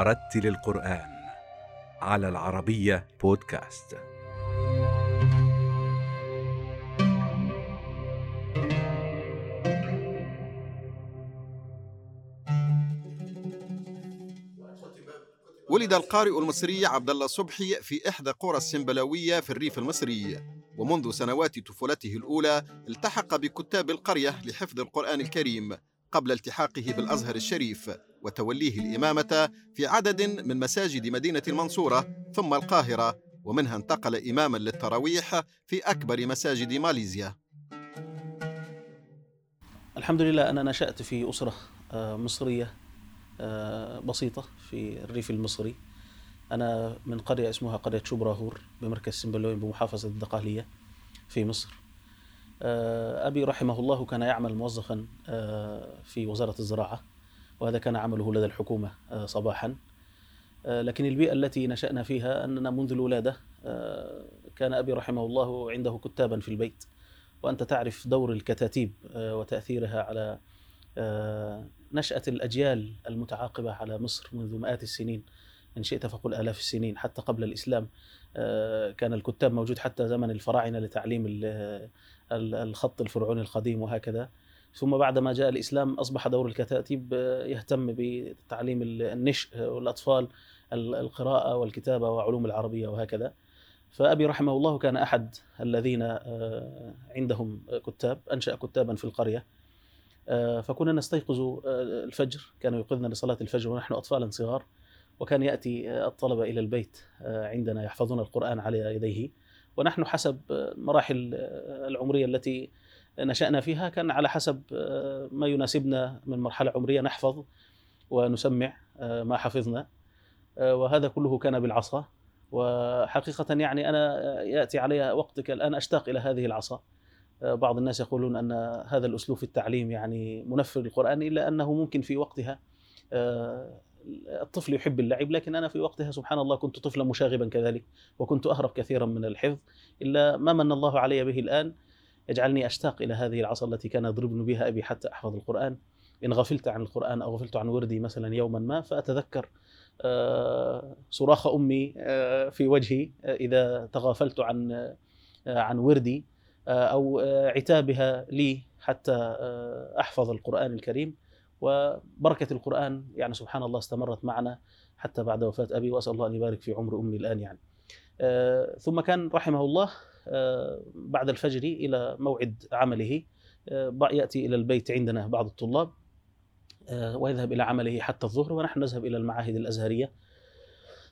ورتل القرآن على العربية بودكاست. ولد القارئ المصري عبد الله صبحي في إحدى قرى السنبلاوية في الريف المصري ومنذ سنوات طفولته الأولى التحق بكتاب القرية لحفظ القرآن الكريم. قبل التحاقه بالأزهر الشريف وتوليه الإمامة في عدد من مساجد مدينة المنصورة ثم القاهرة ومنها انتقل إماما للتراويح في أكبر مساجد ماليزيا. الحمد لله أنا نشأت في أسرة آه، مصرية آه، بسيطة في الريف المصري. أنا من قرية اسمها قرية شبراهور بمركز سنبلوين بمحافظة الدقهلية في مصر. أبي رحمه الله كان يعمل موظفا في وزارة الزراعة وهذا كان عمله لدى الحكومة صباحا. لكن البيئة التي نشأنا فيها أننا منذ الولادة كان أبي رحمه الله عنده كتابا في البيت. وأنت تعرف دور الكتاتيب وتأثيرها على نشأة الأجيال المتعاقبة على مصر منذ مئات السنين. إن شئت فقل آلاف السنين. حتى قبل الإسلام آه، كان الكتاب موجود حتى زمن الفراعنة لتعليم الخط الفرعوني القديم وهكذا. ثم بعدما جاء الإسلام أصبح دور الكتاتيب آه، يهتم بتعليم النشء والأطفال القراءة والكتابة وعلوم العربية وهكذا. فأبي رحمه الله كان أحد الذين آه، عندهم كتاب أنشأ كتابا في القرية. فكنا نستيقظ الفجر. كانوا يوقظنا لصلاة الفجر ونحن أطفالا صغار. وكان يأتي آه، الطلبة إلى البيت عندنا يحفظون القرآن على يديه. ونحن حسب المراحل العمرية التي نشأنا فيها كان على حسب ما يناسبنا من مرحلة عمرية نحفظ ونسمع ما حفظنا. وهذا كله كان بالعصا. وحقيقة يعني أنا يأتي علي وقت الآن أشتاق إلى هذه العصا. بعض الناس يقولون أن هذا الأسلوب في التعليم يعني منفر للقرآن إلا أنه ممكن في وقتها آه، الطفل يحب اللعب لكن أنا في وقتها سبحان الله كنت طفلا مشاغبا كذلك وكنت أهرب كثيرا من الحفظ إلا ما من الله علي به الآن يجعلني أشتاق إلى هذه العصا التي كان يضربني بها أبي حتى أحفظ القرآن. إن غفلت عن القرآن أو غفلت عن وردي مثلا يوما ما فأتذكر آه، صراخ أمي آه، في وجهي إذا تغافلت عن عن وردي آه، أو آه، عتابها لي حتى آه، أحفظ القرآن الكريم. وبركة القرآن يعني سبحان الله استمرت معنا حتى بعد وفاة أبي وأسأل الله أن يبارك في عمر أمي الآن يعني. ثم كان رحمه الله بعد الفجر إلى موعد عمله يأتي إلى البيت عندنا بعض الطلاب ويذهب إلى عمله حتى الظهر ونحن نذهب إلى المعاهد الأزهرية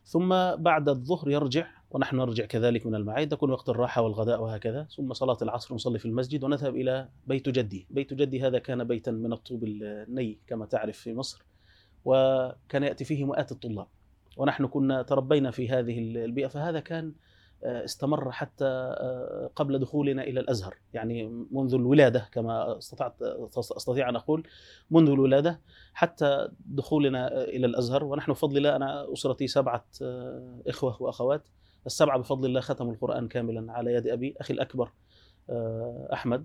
ثم بعد الظهر يرجع ونحن نرجع كذلك من المعاهد تكون وقت الراحة والغداء وهكذا ثم صلاة العصر نصلي في المسجد ونذهب إلى بيت جدي. بيت جدي هذا كان بيتا من الطوب الني كما تعرف في مصر وكان يأتي فيه مئات الطلاب. ونحن كنا تربينا في هذه البيئة فهذا كان آه، استمر حتى آه، قبل دخولنا إلى الأزهر. يعني منذ الولادة كما استطعت أستطيع أن أقول منذ الولادة حتى دخولنا إلى الأزهر. ونحن بفضل الله أنا أسرتي سبعة آه، إخوة وأخوات. السبعة بفضل الله ختموا القرآن كاملا على يد أبي أخي الأكبر أحمد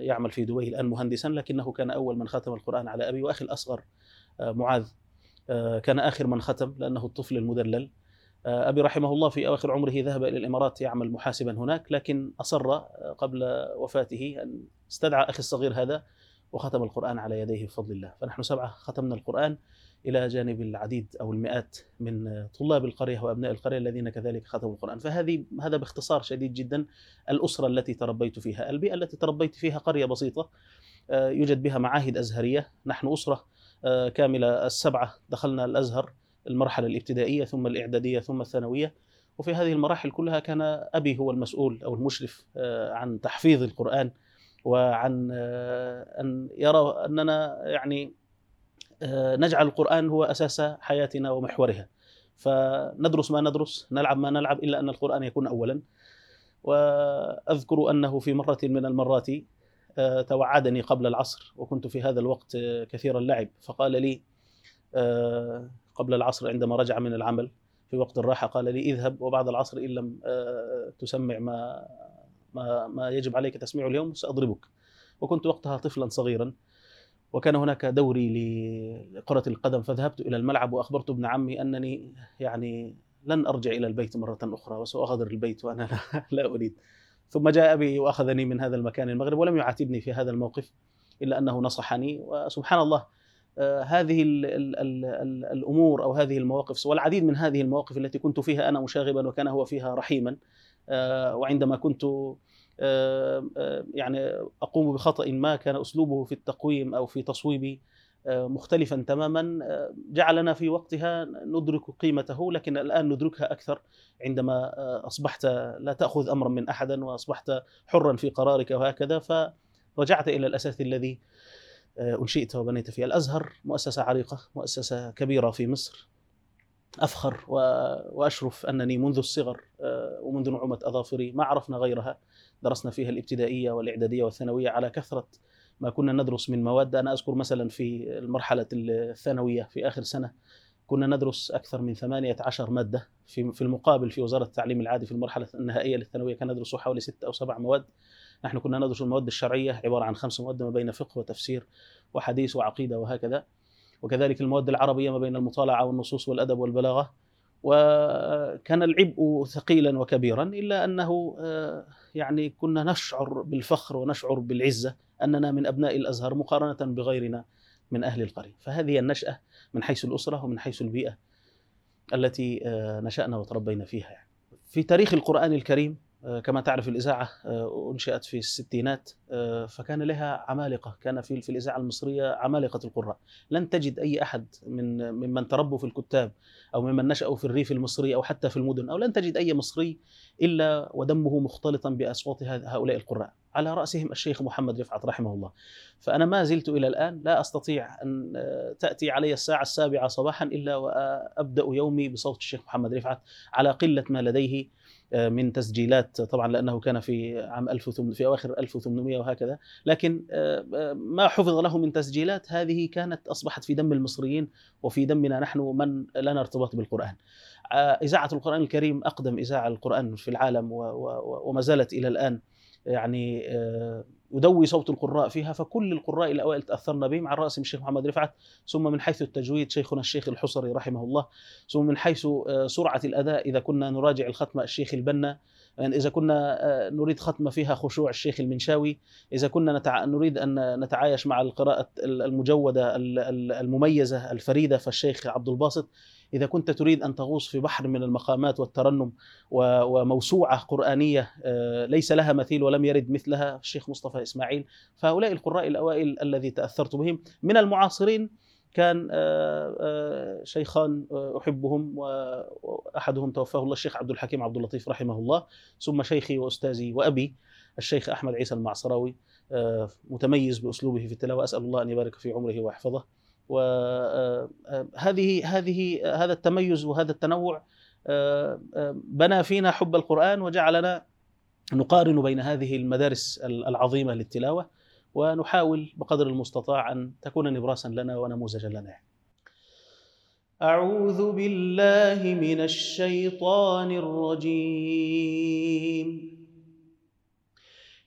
يعمل في دبي الآن مهندسا لكنه كان أول من ختم القرآن على أبي وأخي الأصغر معاذ كان آخر من ختم لأنه الطفل المدلل آه، أبي رحمه الله في أواخر عمره ذهب إلى الإمارات يعمل محاسبا هناك لكن آه، قبل وفاته أن استدعى أخي الصغير هذا وختم القرآن على يديه بفضل الله. فنحن سبعة ختمنا القرآن. إلى جانب العديد أو المئات من طلاب القرية وأبناء القرية الذين كذلك ختموا القرآن. فهذه هذا باختصار شديد جدا الأسرة التي تربيت فيها. البيئة التي تربيت فيها قرية بسيطة آه، يوجد بها معاهد أزهرية. نحن أسرة كاملة السبعة. دخلنا الأزهر المرحلة الابتدائية ثم الإعدادية ثم الثانوية. وفي هذه المراحل كلها كان أبي هو المسؤول أو المشرف آه، عن تحفيظ القرآن وعن آه، أن يرى أننا يعني آه، نجعل القرآن هو أساس حياتنا ومحورها. فندرس ما ندرس نلعب ما نلعب إلا أن القرآن يكون أولا. وأذكر أنه في مرة من المرات توعدني قبل العصر وكنت في هذا الوقت كثير اللعب. فقال لي قبل العصر عندما رجع من العمل في وقت الراحة قال لي اذهب وبعد العصر إن لم آه، تسمع ما ما ما يجب عليك تسميعه اليوم سأضربك. وكنت وقتها طفلا صغيرا. وكان هناك دوري لكرة القدم فذهبت إلى الملعب وأخبرت ابن عمي أنني يعني لن أرجع إلى البيت مرة أخرى وسأغادر البيت وأنا لا, أريد. ثم جاء أبي وأخذني من هذا المكان المغرب ولم يعاتبني في هذا الموقف إلا أنه نصحني. وسبحان الله آه، هذه ال ال ال ال الأمور أو هذه المواقف والعديد من هذه المواقف التي كنت فيها أنا مشاغبا وكان هو فيها رحيما آه، وعندما كنت يعني أقوم بخطأ ما كان أسلوبه في التقويم أو في تصويبي مختلفا تماما. جعلنا في وقتها ندرك قيمته لكن الآن ندركها أكثر عندما أصبحت لا تأخذ امرا من احد وأصبحت حرا في قرارك وهكذا. فرجعت إلى الأساس الذي أنشئت وبنيت فيها الأزهر مؤسسة عريقة مؤسسة كبيرة في مصر. أفخر وأشرف أنني منذ الصغر آه، ومنذ نعومة أظافري ما عرفنا غيرها. درسنا فيها الإبتدائية والإعدادية والثانوية على كثرة ما كنا ندرس من مواد. أنا أذكر مثلا في المرحلة الثانوية في آخر سنة كنا ندرس أكثر من 18 مادة. في في المقابل في وزارة التعليم العادي في المرحلة النهائية للثانوية كان ندرس حوالي ست أو سبع مواد. نحن كنا ندرس المواد الشرعية عبارة عن خمس مواد ما بين فقه وتفسير وحديث وعقيدة وهكذا. وكذلك المواد العربية ما بين المطالعة والنصوص والأدب والبلاغة وكان العبء ثقيلا وكبيرا إلا أنه آه، يعني كنا نشعر بالفخر ونشعر بالعزة أننا من أبناء الأزهر مقارنة بغيرنا من أهل القرية فهذه النشأة من حيث الأسرة ومن حيث البيئة التي آه، نشأنا وتربينا فيها يعني. في تاريخ القرآن الكريم كما تعرف الإذاعة آه، أنشئت في الستينات آه، فكان لها عمالقة كان في في الإذاعة المصرية عمالقة القراء. لن تجد أي أحد من ممن تربوا في الكتاب أو ممن نشأوا في الريف المصري أو حتى في المدن أو لن تجد أي مصري إلا ودمه مختلطا بأصوات هؤلاء القراء. على رأسهم الشيخ محمد رفعت رحمه الله. فأنا ما زلت إلى الآن لا أستطيع أن تأتي علي الساعة السابعة صباحا إلا وأبدأ يومي بصوت الشيخ محمد رفعت على قلة ما لديه آه، من تسجيلات طبعا لأنه كان في عام 1800 في أواخر 1800 وهكذا. لكن آه، آه، ما حفظ له من تسجيلات هذه كانت أصبحت في دم المصريين وفي دمنا نحن من لنا ارتباط بالقرآن. إذاعة القرآن الكريم أقدم إذاعة القرآن في العالم وما زالت إلى الآن يعني يدوي صوت القراء فيها فكل القراء الاوائل تاثرنا بهم على راسهم الشيخ محمد رفعت ثم من حيث التجويد شيخنا الشيخ الحصري رحمه الله ثم من حيث آه، سرعة الأداء إذا كنا نراجع الختمه الشيخ البنا يعني إذا كنا آه، نريد ختمة فيها خشوع الشيخ المنشاوي إذا كنا نتع... نريد أن نتعايش مع القراءة المجودة المميزة الفريدة فالشيخ عبد الباسط إذا كنت تريد أن تغوص في بحر من المقامات والترنم وموسوعة قرآنية آه، ليس لها مثيل ولم يرد مثلها الشيخ مصطفى إسماعيل فهؤلاء القراء الأوائل الذي تأثرت بهم. من المعاصرين كان آه، آه، شيخان أحبهم وأحدهم توفاه الله الشيخ عبد الحكيم عبد اللطيف رحمه الله ثم شيخي وأستاذي وأبي الشيخ أحمد عيسى المعصراوي متميز بأسلوبه في التلاوة أسأل الله أن يبارك في عمره ويحفظه. وهذه هذه هذا التميز وهذا التنوع بنى فينا حب القرآن وجعلنا نقارن بين هذه المدارس العظيمة للتلاوة ونحاول بقدر المستطاع أن تكون نبراسا لنا ونموذجا لنا. أعوذ بالله من الشيطان الرجيم.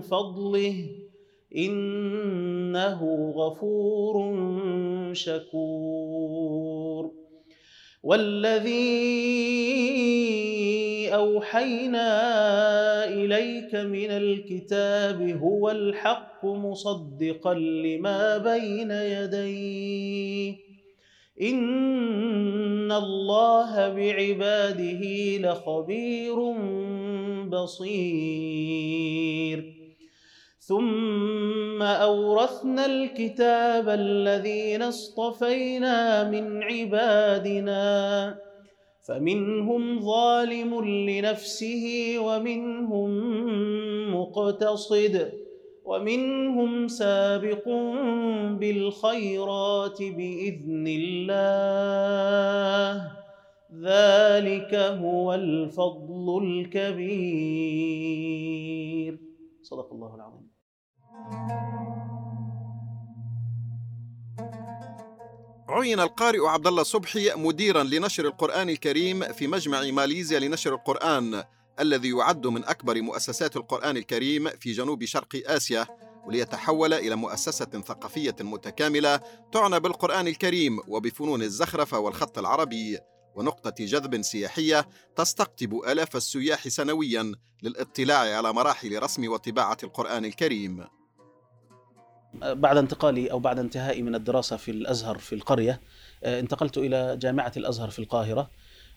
فضله إنه غفور شكور. والذي أوحينا إليك من الكتاب هو الحق مصدقا لما بين يديه. إن الله بعباده لخبير بصير. ثم أورثنا الكتاب الذين اصطفينا من عبادنا. فمنهم ظالم لنفسه ومنهم مقتصد. ومنهم سابق بالخيرات بإذن الله. ذلك هو الفضل الكبير. صدق الله العظيم. عين القارئ عبد الله صبحي مديرا لنشر القرآن الكريم في مجمع ماليزيا لنشر القرآن الذي يعد من أكبر مؤسسات القرآن الكريم في جنوب شرق آسيا وليتحول إلى مؤسسة ثقافية متكاملة تعنى بالقرآن الكريم وبفنون الزخرفة والخط العربي ونقطة جذب سياحية تستقطب آلاف السياح سنويا للاطلاع على مراحل رسم وطباعة القرآن الكريم. بعد انتقالي أو بعد انتهائي من الدراسة في الأزهر في القرية آه، انتقلت إلى جامعة الأزهر في القاهرة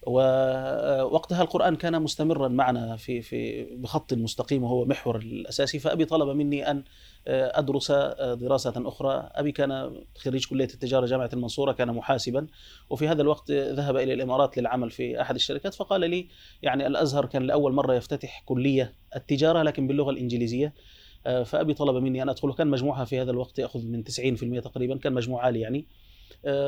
ووقتها القرآن كان مستمرا معنا في في بخط مستقيم وهو محور الأساسي فأبي طلب مني أن آه، أدرس آه، دراسة أخرى. أبي كان خريج كلية التجارة جامعة المنصورة كان محاسبا وفي هذا الوقت ذهب إلى الإمارات للعمل في أحد الشركات فقال لي يعني الأزهر كان لأول مرة يفتتح كلية التجارة لكن باللغة الإنجليزية. آه، فأبي طلب مني أن أدخل. وكان مجموعها في هذا الوقت يأخذ من 90% تقريبا كان مجموع عالي يعني.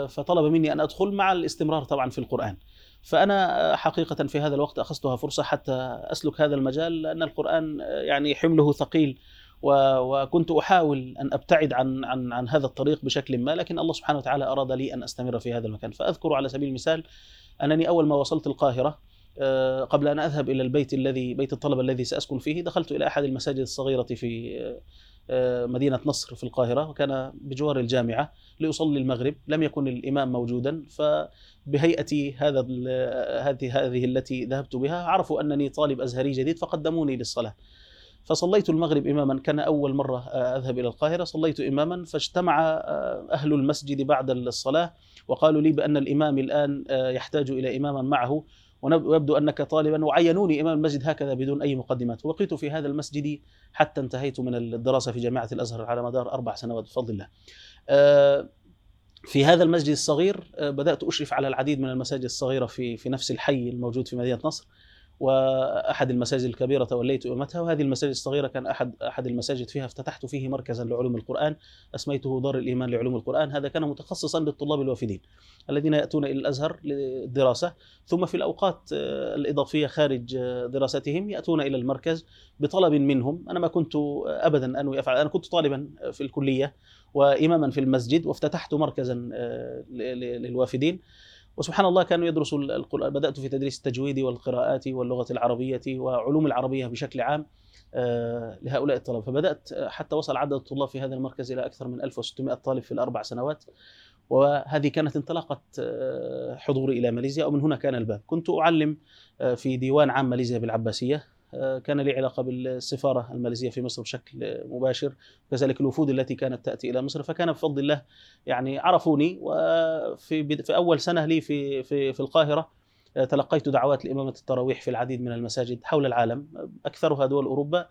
فطلب مني أن أدخل مع الاستمرار طبعا في القرآن. فأنا حقيقة في هذا الوقت أخذتها فرصة حتى أسلك هذا المجال لأن القرآن يعني حمله ثقيل. وكنت أحاول أن أبتعد عن عن عن هذا الطريق بشكل ما لكن الله سبحانه وتعالى أراد لي أن أستمر في هذا المكان. فأذكر على سبيل المثال أنني أول ما وصلت القاهرة آه، قبل أن أذهب إلى البيت الذي بيت الطلبة الذي سأسكن فيه دخلت إلى أحد المساجد الصغيرة في آه، مدينة نصر في القاهرة وكان بجوار الجامعة لأصلي المغرب لم يكن الإمام موجودا فبهيئتي هذا هذه هذه التي ذهبت بها عرفوا أنني طالب أزهري جديد فقدموني للصلاة. فصليت المغرب إماما كان أول مرة آه، أذهب إلى القاهرة صليت إماما فاجتمع آه، أهل المسجد بعد الصلاة وقالوا لي بأن الإمام الآن يحتاج إلى إماما معه ويبدو أنك طالبا وعينوني إمام المسجد هكذا بدون أي مقدمات وبقيت في هذا المسجد حتى انتهيت من الدراسة في جامعة الأزهر على مدار أربع سنوات بفضل الله. آه، في هذا المسجد الصغير آه، بدأت أشرف على العديد من المساجد الصغيرة في في نفس الحي الموجود في مدينة نصر وأحد المساجد الكبيرة توليت أمتها وهذه المساجد الصغيرة كان احد أحد المساجد فيها افتتحت فيه مركزا لعلوم القرآن أسميته دار الإيمان لعلوم القرآن. هذا كان متخصصا للطلاب الوافدين الذين يأتون إلى الأزهر للدراسة. ثم في الأوقات آه، الإضافية خارج آه، دراستهم يأتون إلى المركز بطلب منهم. أنا ما كنت ابدا انوي أفعل أنا كنت طالبا في الكلية واماما في المسجد وافتتحت مركزا آه، للوافدين. وسبحان الله كانوا يدرسوا القرآن. بدأت في تدريس التجويد والقراءات واللغة العربية وعلوم العربية بشكل عام آه، لهؤلاء الطلبة. فبدأت حتى وصل عدد الطلاب في هذا المركز إلى أكثر من 1600 طالب في الأربع سنوات. وهذه كانت انطلاقة آه، حضوري إلى ماليزيا ومن هنا كان الباب. كنت أعلم آه، في ديوان عام ماليزيا بالعباسية. آه، كان لي علاقة بالسفارة الماليزية في مصر بشكل مباشر. وكذلك الوفود التي كانت تأتي إلى مصر فكان بفضل الله يعني عرفوني. وفي في أول سنة لي في في في القاهرة آه، تلقيت دعوات لإمامة التراويح في العديد من المساجد حول العالم أكثرها دول أوروبا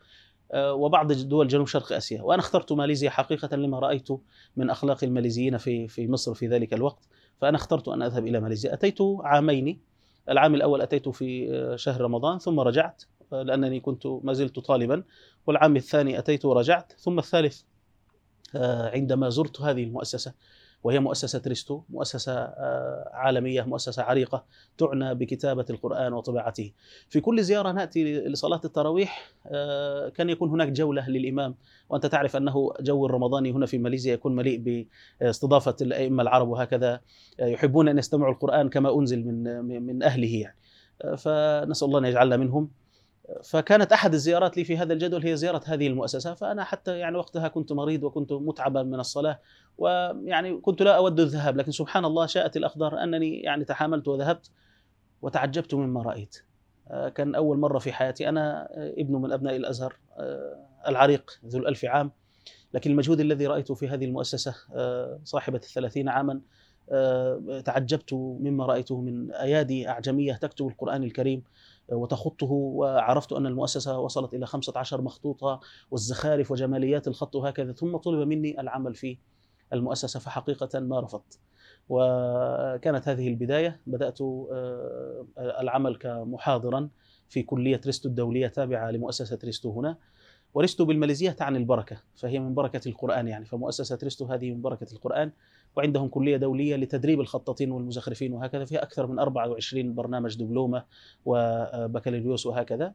آه، وبعض دول جنوب شرق آسيا. وأنا اخترت ماليزيا حقيقة لما رأيت من أخلاق الماليزيين في في مصر في ذلك الوقت. فأنا اخترت أن أذهب إلى ماليزيا. أتيت عامين. العام الأول أتيت في شهر رمضان ثم رجعت. لأنني كنت ما زلت طالبا والعام الثاني أتيت ورجعت ثم الثالث آه، عندما زرت هذه المؤسسة وهي مؤسسة ريستو مؤسسة آه، عالمية مؤسسة عريقة تعنى بكتابة القرآن وطباعته في كل زيارة نأتي لصلاة التراويح آه، كان يكون هناك جولة للإمام وأنت تعرف أنه جو الرمضاني هنا في ماليزيا يكون مليء باستضافة الأئمة العرب وهكذا يحبون أن يستمعوا القرآن كما أنزل من من أهله يعني. فنسأل الله أن يجعلنا منهم. فكانت أحد الزيارات لي في هذا الجدول هي زيارة هذه المؤسسة فأنا حتى يعني وقتها كنت مريض وكنت متعبا من الصلاة ويعني كنت لا أود الذهاب لكن سبحان الله شاءت الاقدار أنني يعني تحاملت وذهبت وتعجبت مما رأيت. آه، كان أول مرة في حياتي أنا ابن من أبناء الأزهر آه، العريق ذو الألف عام لكن المجهود الذي رأيته في هذه المؤسسة آه، صاحبة الثلاثين عاما تعجبت مما رأيته من أيادي أعجمية تكتب القرآن الكريم وتخطه وعرفت أن المؤسسة وصلت إلى 15 مخطوطة والزخارف وجماليات الخط وهكذا ثم طلب مني العمل في المؤسسة فحقيقة ما رفضت. وكانت هذه البداية بدأت آه، العمل كمحاضرا في كلية ريستو الدولية تابعة لمؤسسة ريستو هنا. ورستو بالماليزية تعني البركة فهي من بركة القرآن يعني فمؤسسة رستو هذه من بركة القرآن. وعندهم كلية دولية لتدريب الخطاطين والمزخرفين وهكذا فيها أكثر من 24 برنامج دبلومة وبكالوريوس وهكذا.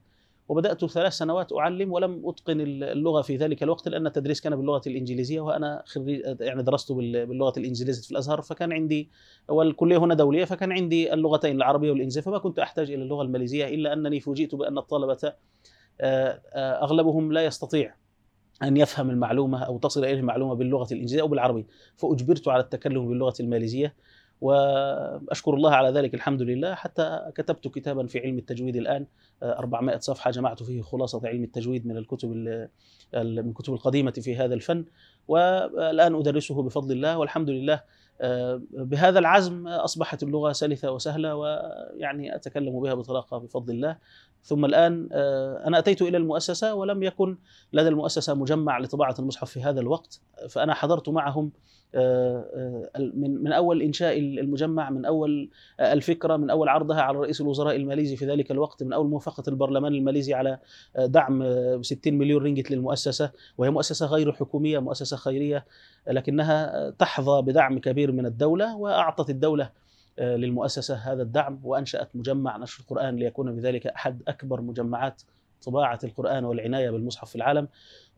وبدأت ثلاث سنوات أعلم ولم أتقن اللغة في ذلك الوقت لأن التدريس كان باللغة الإنجليزية وأنا خريج يعني درست باللغة الإنجليزية في الأزهر فكان عندي والكلية هنا دولية فكان عندي اللغتين العربية والإنجليزية فما كنت أحتاج إلى اللغة الماليزية إلا أنني فوجئت بأن الطلبة آه، آه، أغلبهم لا يستطيع أن يفهم المعلومة أو تصل إليه المعلومة باللغة الإنجليزية أو بالعربي فأجبرت على التكلم باللغة الماليزية. وأشكر الله على ذلك الحمد لله. حتى كتبت كتابا في علم التجويد الآن 400 آه، صفحة جمعت فيه خلاصة علم التجويد من الكتب من الكتب القديمة في هذا الفن. والآن أدرسه بفضل الله. والحمد لله آه، بهذا العزم أصبحت اللغة سلسة وسهلة ويعني أتكلم بها بطلاقة بفضل الله. ثم الآن آه، أنا أتيت إلى المؤسسة ولم يكن لدى المؤسسة مجمع لطباعة المصحف في هذا الوقت فأنا حضرت معهم آه، من من أول إنشاء المجمع من أول الفكرة من أول عرضها على رئيس الوزراء الماليزي في ذلك الوقت من أول موافقة البرلمان الماليزي على دعم 60 مليون رينجت للمؤسسة وهي مؤسسة غير حكومية مؤسسة خيرية لكنها تحظى بدعم كبير من الدولة وأعطت الدولة آه، للمؤسسة هذا الدعم وأنشأت مجمع نشر القرآن ليكون بذلك أحد أكبر مجمعات طباعة القرآن والعناية بالمصحف في العالم.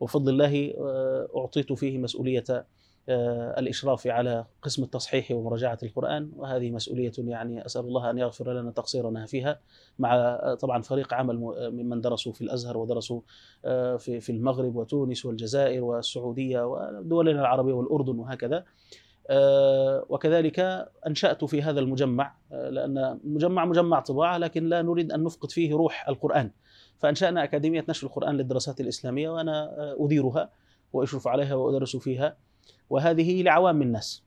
وبفضل الله آه، أعطيت فيه مسؤولية آه، الإشراف على قسم التصحيح ومراجعة القرآن. وهذه مسؤولية يعني أسأل الله أن يغفر لنا تقصيرنا فيها مع طبعا فريق عمل ممن درسوا في الأزهر ودرسوا في المغرب وتونس والجزائر والسعودية ودولنا العربية والأردن وهكذا. آه، وكذلك أنشأت في هذا المجمع آه، لأن مجمع مجمع طباعة لكن لا نريد أن نفقد فيه روح القرآن. فأنشأنا أكاديمية نشر القرآن للدراسات الإسلامية وأنا آه، أديرها وأشرف عليها وأدرس فيها. وهذه لعوام الناس.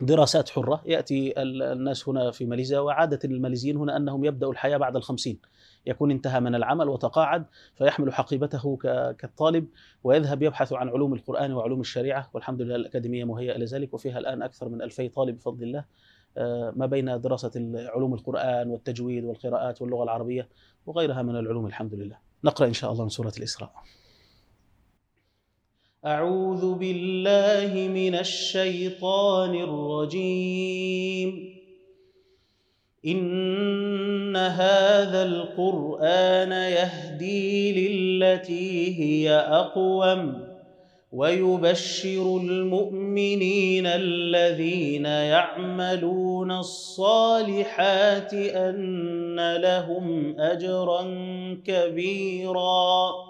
دراسات حرة. يأتي الناس هنا في ماليزيا وعادة الماليزيين هنا أنهم يبدأوا الحياة بعد الخمسين. يكون انتهى من العمل وتقاعد فيحمل حقيبته كالطالب ويذهب يبحث عن علوم القرآن وعلوم الشريعة. والحمد لله الأكاديمية مهيئة لذلك وفيها الآن أكثر من ألفي طالب بفضل الله. آه، ما بين دراسة علوم القرآن والتجويد والقراءات واللغة العربية وغيرها من العلوم الحمد لله. نقرأ إن شاء الله من سورة الإسراء. أعوذ بالله من الشيطان الرجيم. إن هذا القرآن يهدي للتي هي أقوم ويبشر المؤمنين الذين يعملون الصالحات أن لهم أجرا كبيراً.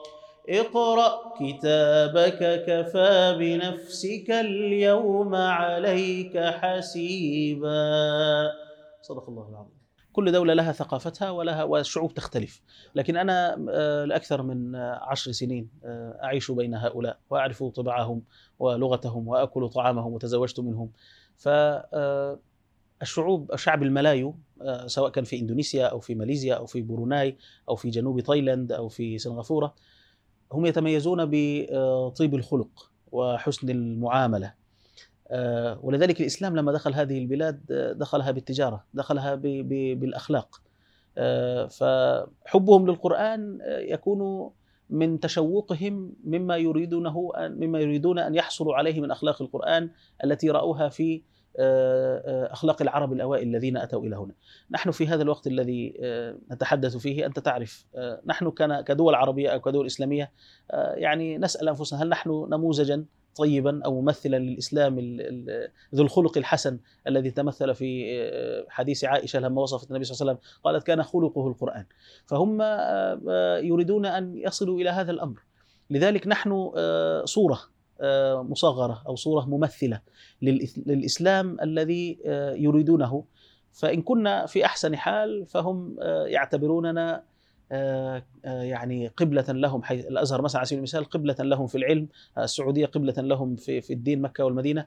اقرأ كتابك كفى بنفسك اليوم عليك حسيبا. صدق الله العظيم. كل دولة لها ثقافتها ولها والشعوب تختلف. لكن أنا آه، لأكثر من عشر سنين آه، أعيش بين هؤلاء وأعرف طباعهم ولغتهم وأكل طعامهم وتزوجت منهم. فالشعوب آه، الشعب الملايو سواء كان في إندونيسيا أو في ماليزيا أو في بروناي أو في جنوب تايلاند أو في سنغافورة هم يتميزون بطيب الخلق وحسن المعاملة. آه، ولذلك الإسلام لما دخل هذه البلاد آه، دخلها بالتجارة دخلها بالأخلاق. آه، فحبهم للقرآن آه، يكون من تشوقهم مما يريدونه مما يريدون أن يحصلوا عليه من أخلاق القرآن التي رأوها في أخلاق العرب الأوائل الذين أتوا إلى هنا. نحن في هذا الوقت الذي نتحدث فيه أنت تعرف نحن كدول عربية أو كدول إسلامية يعني نسأل أنفسنا هل نحن نموذجا طيبا أو ممثلا للإسلام ذو الخلق الحسن الذي تمثل في آه، حديث عائشة لما وصفت النبي صلى الله عليه وسلم قالت كان خلقه القرآن فهم آه، آه، يريدون أن يصلوا إلى هذا الأمر لذلك نحن صورة مصغرة أو صورة ممثلة للإسلام الذي يريدونه. فإن كنا في أحسن حال فهم يعتبروننا آه، آه، يعني قبلة لهم حيث الأزهر مثلا على سبيل المثال قبلة لهم في العلم السعودية قبلة لهم في, في الدين مكة والمدينة.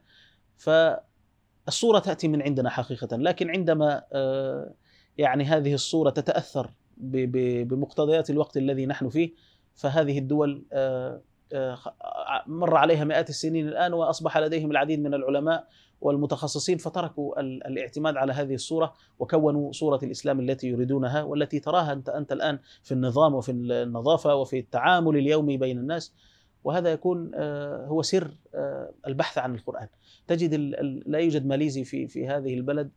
فالصورة تأتي من عندنا حقيقة لكن عندما آه، يعني هذه الصورة تتأثر بمقتضيات الوقت الذي نحن فيه فهذه الدول مر عليها مئات السنين الآن وأصبح لديهم العديد من العلماء والمتخصصين فتركوا الاعتماد على هذه الصورة وكونوا صورة الإسلام التي يريدونها والتي تراها أنت, أنت الآن في النظام وفي النظافة وفي التعامل اليومي بين الناس. وهذا يكون آه، هو سر آه، البحث عن القرآن. تجد لا يوجد ماليزي في في هذه البلد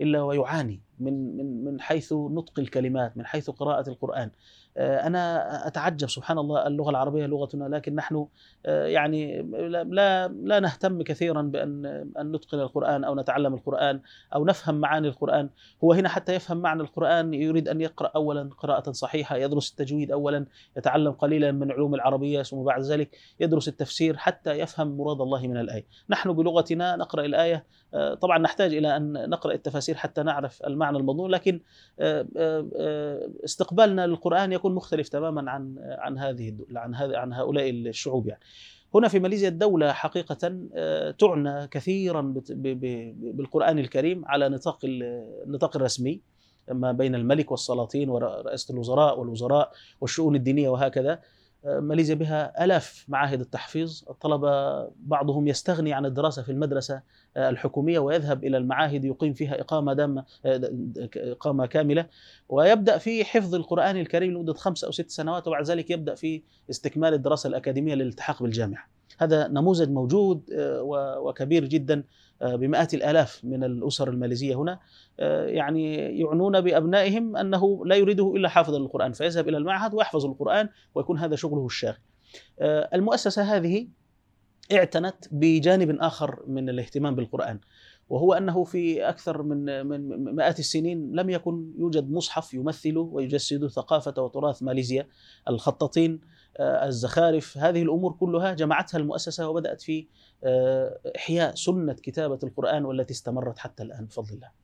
إلا ويعاني من من من حيث نطق الكلمات من حيث قراءة القرآن. آه، أنا أتعجب سبحان الله اللغة العربية لغتنا لكن نحن آه، يعني لا لا نهتم كثيرا بأن أن نتقن القرآن أو نتعلم القرآن أو نفهم معاني القرآن. هو هنا حتى يفهم معنى القرآن يريد أن يقرأ اولا قراءة صحيحة يدرس التجويد اولا يتعلم قليلا من علوم العربية ثم بعد ذلك يدرس التفسير حتى يفهم مراد الله من الآية. نحن بلغتنا نقرأ الآية آه، طبعا نحتاج إلى أن نقرأ التفاسير حتى نعرف المعنى المضمون لكن استقبالنا للقرآن يكون مختلف تماما عن عن هذه عن عن هؤلاء الشعوب يعني. هنا في ماليزيا الدولة حقيقة آه، تعنى كثيرا بالقرآن الكريم على نطاق النطاق الرسمي ما بين الملك والسلاطين ورئاسة الوزراء والوزراء والشؤون الدينية وهكذا. ماليزيا بها آلاف معاهد التحفيظ. الطلبة بعضهم يستغني عن الدراسة في المدرسة الحكومية ويذهب إلى المعاهد يقيم فيها إقامة دامة إقامة كاملة. ويبدأ في حفظ القرآن الكريم لمدة خمس أو ست سنوات وبعد ذلك يبدأ في استكمال الدراسة الأكاديمية للالتحاق بالجامعة. هذا نموذج موجود آه، وكبير جدا. بمئات الآلاف من الأسر الماليزية هنا يعني يعنون بأبنائهم أنه لا يريده إلا حافظا للقرآن فيذهب إلى المعهد ويحفظ القرآن ويكون هذا شغله الشاغل. المؤسسة هذه اعتنت بجانب آخر من الاهتمام بالقرآن وهو أنه في أكثر من من مئات السنين لم يكن يوجد مصحف يمثل ويجسد ثقافة وتراث ماليزيا الخطاطين آه، الزخارف هذه الأمور كلها جمعتها المؤسسة وبدأت في آه، إحياء سنة كتابة القرآن والتي استمرت حتى الآن بفضل الله.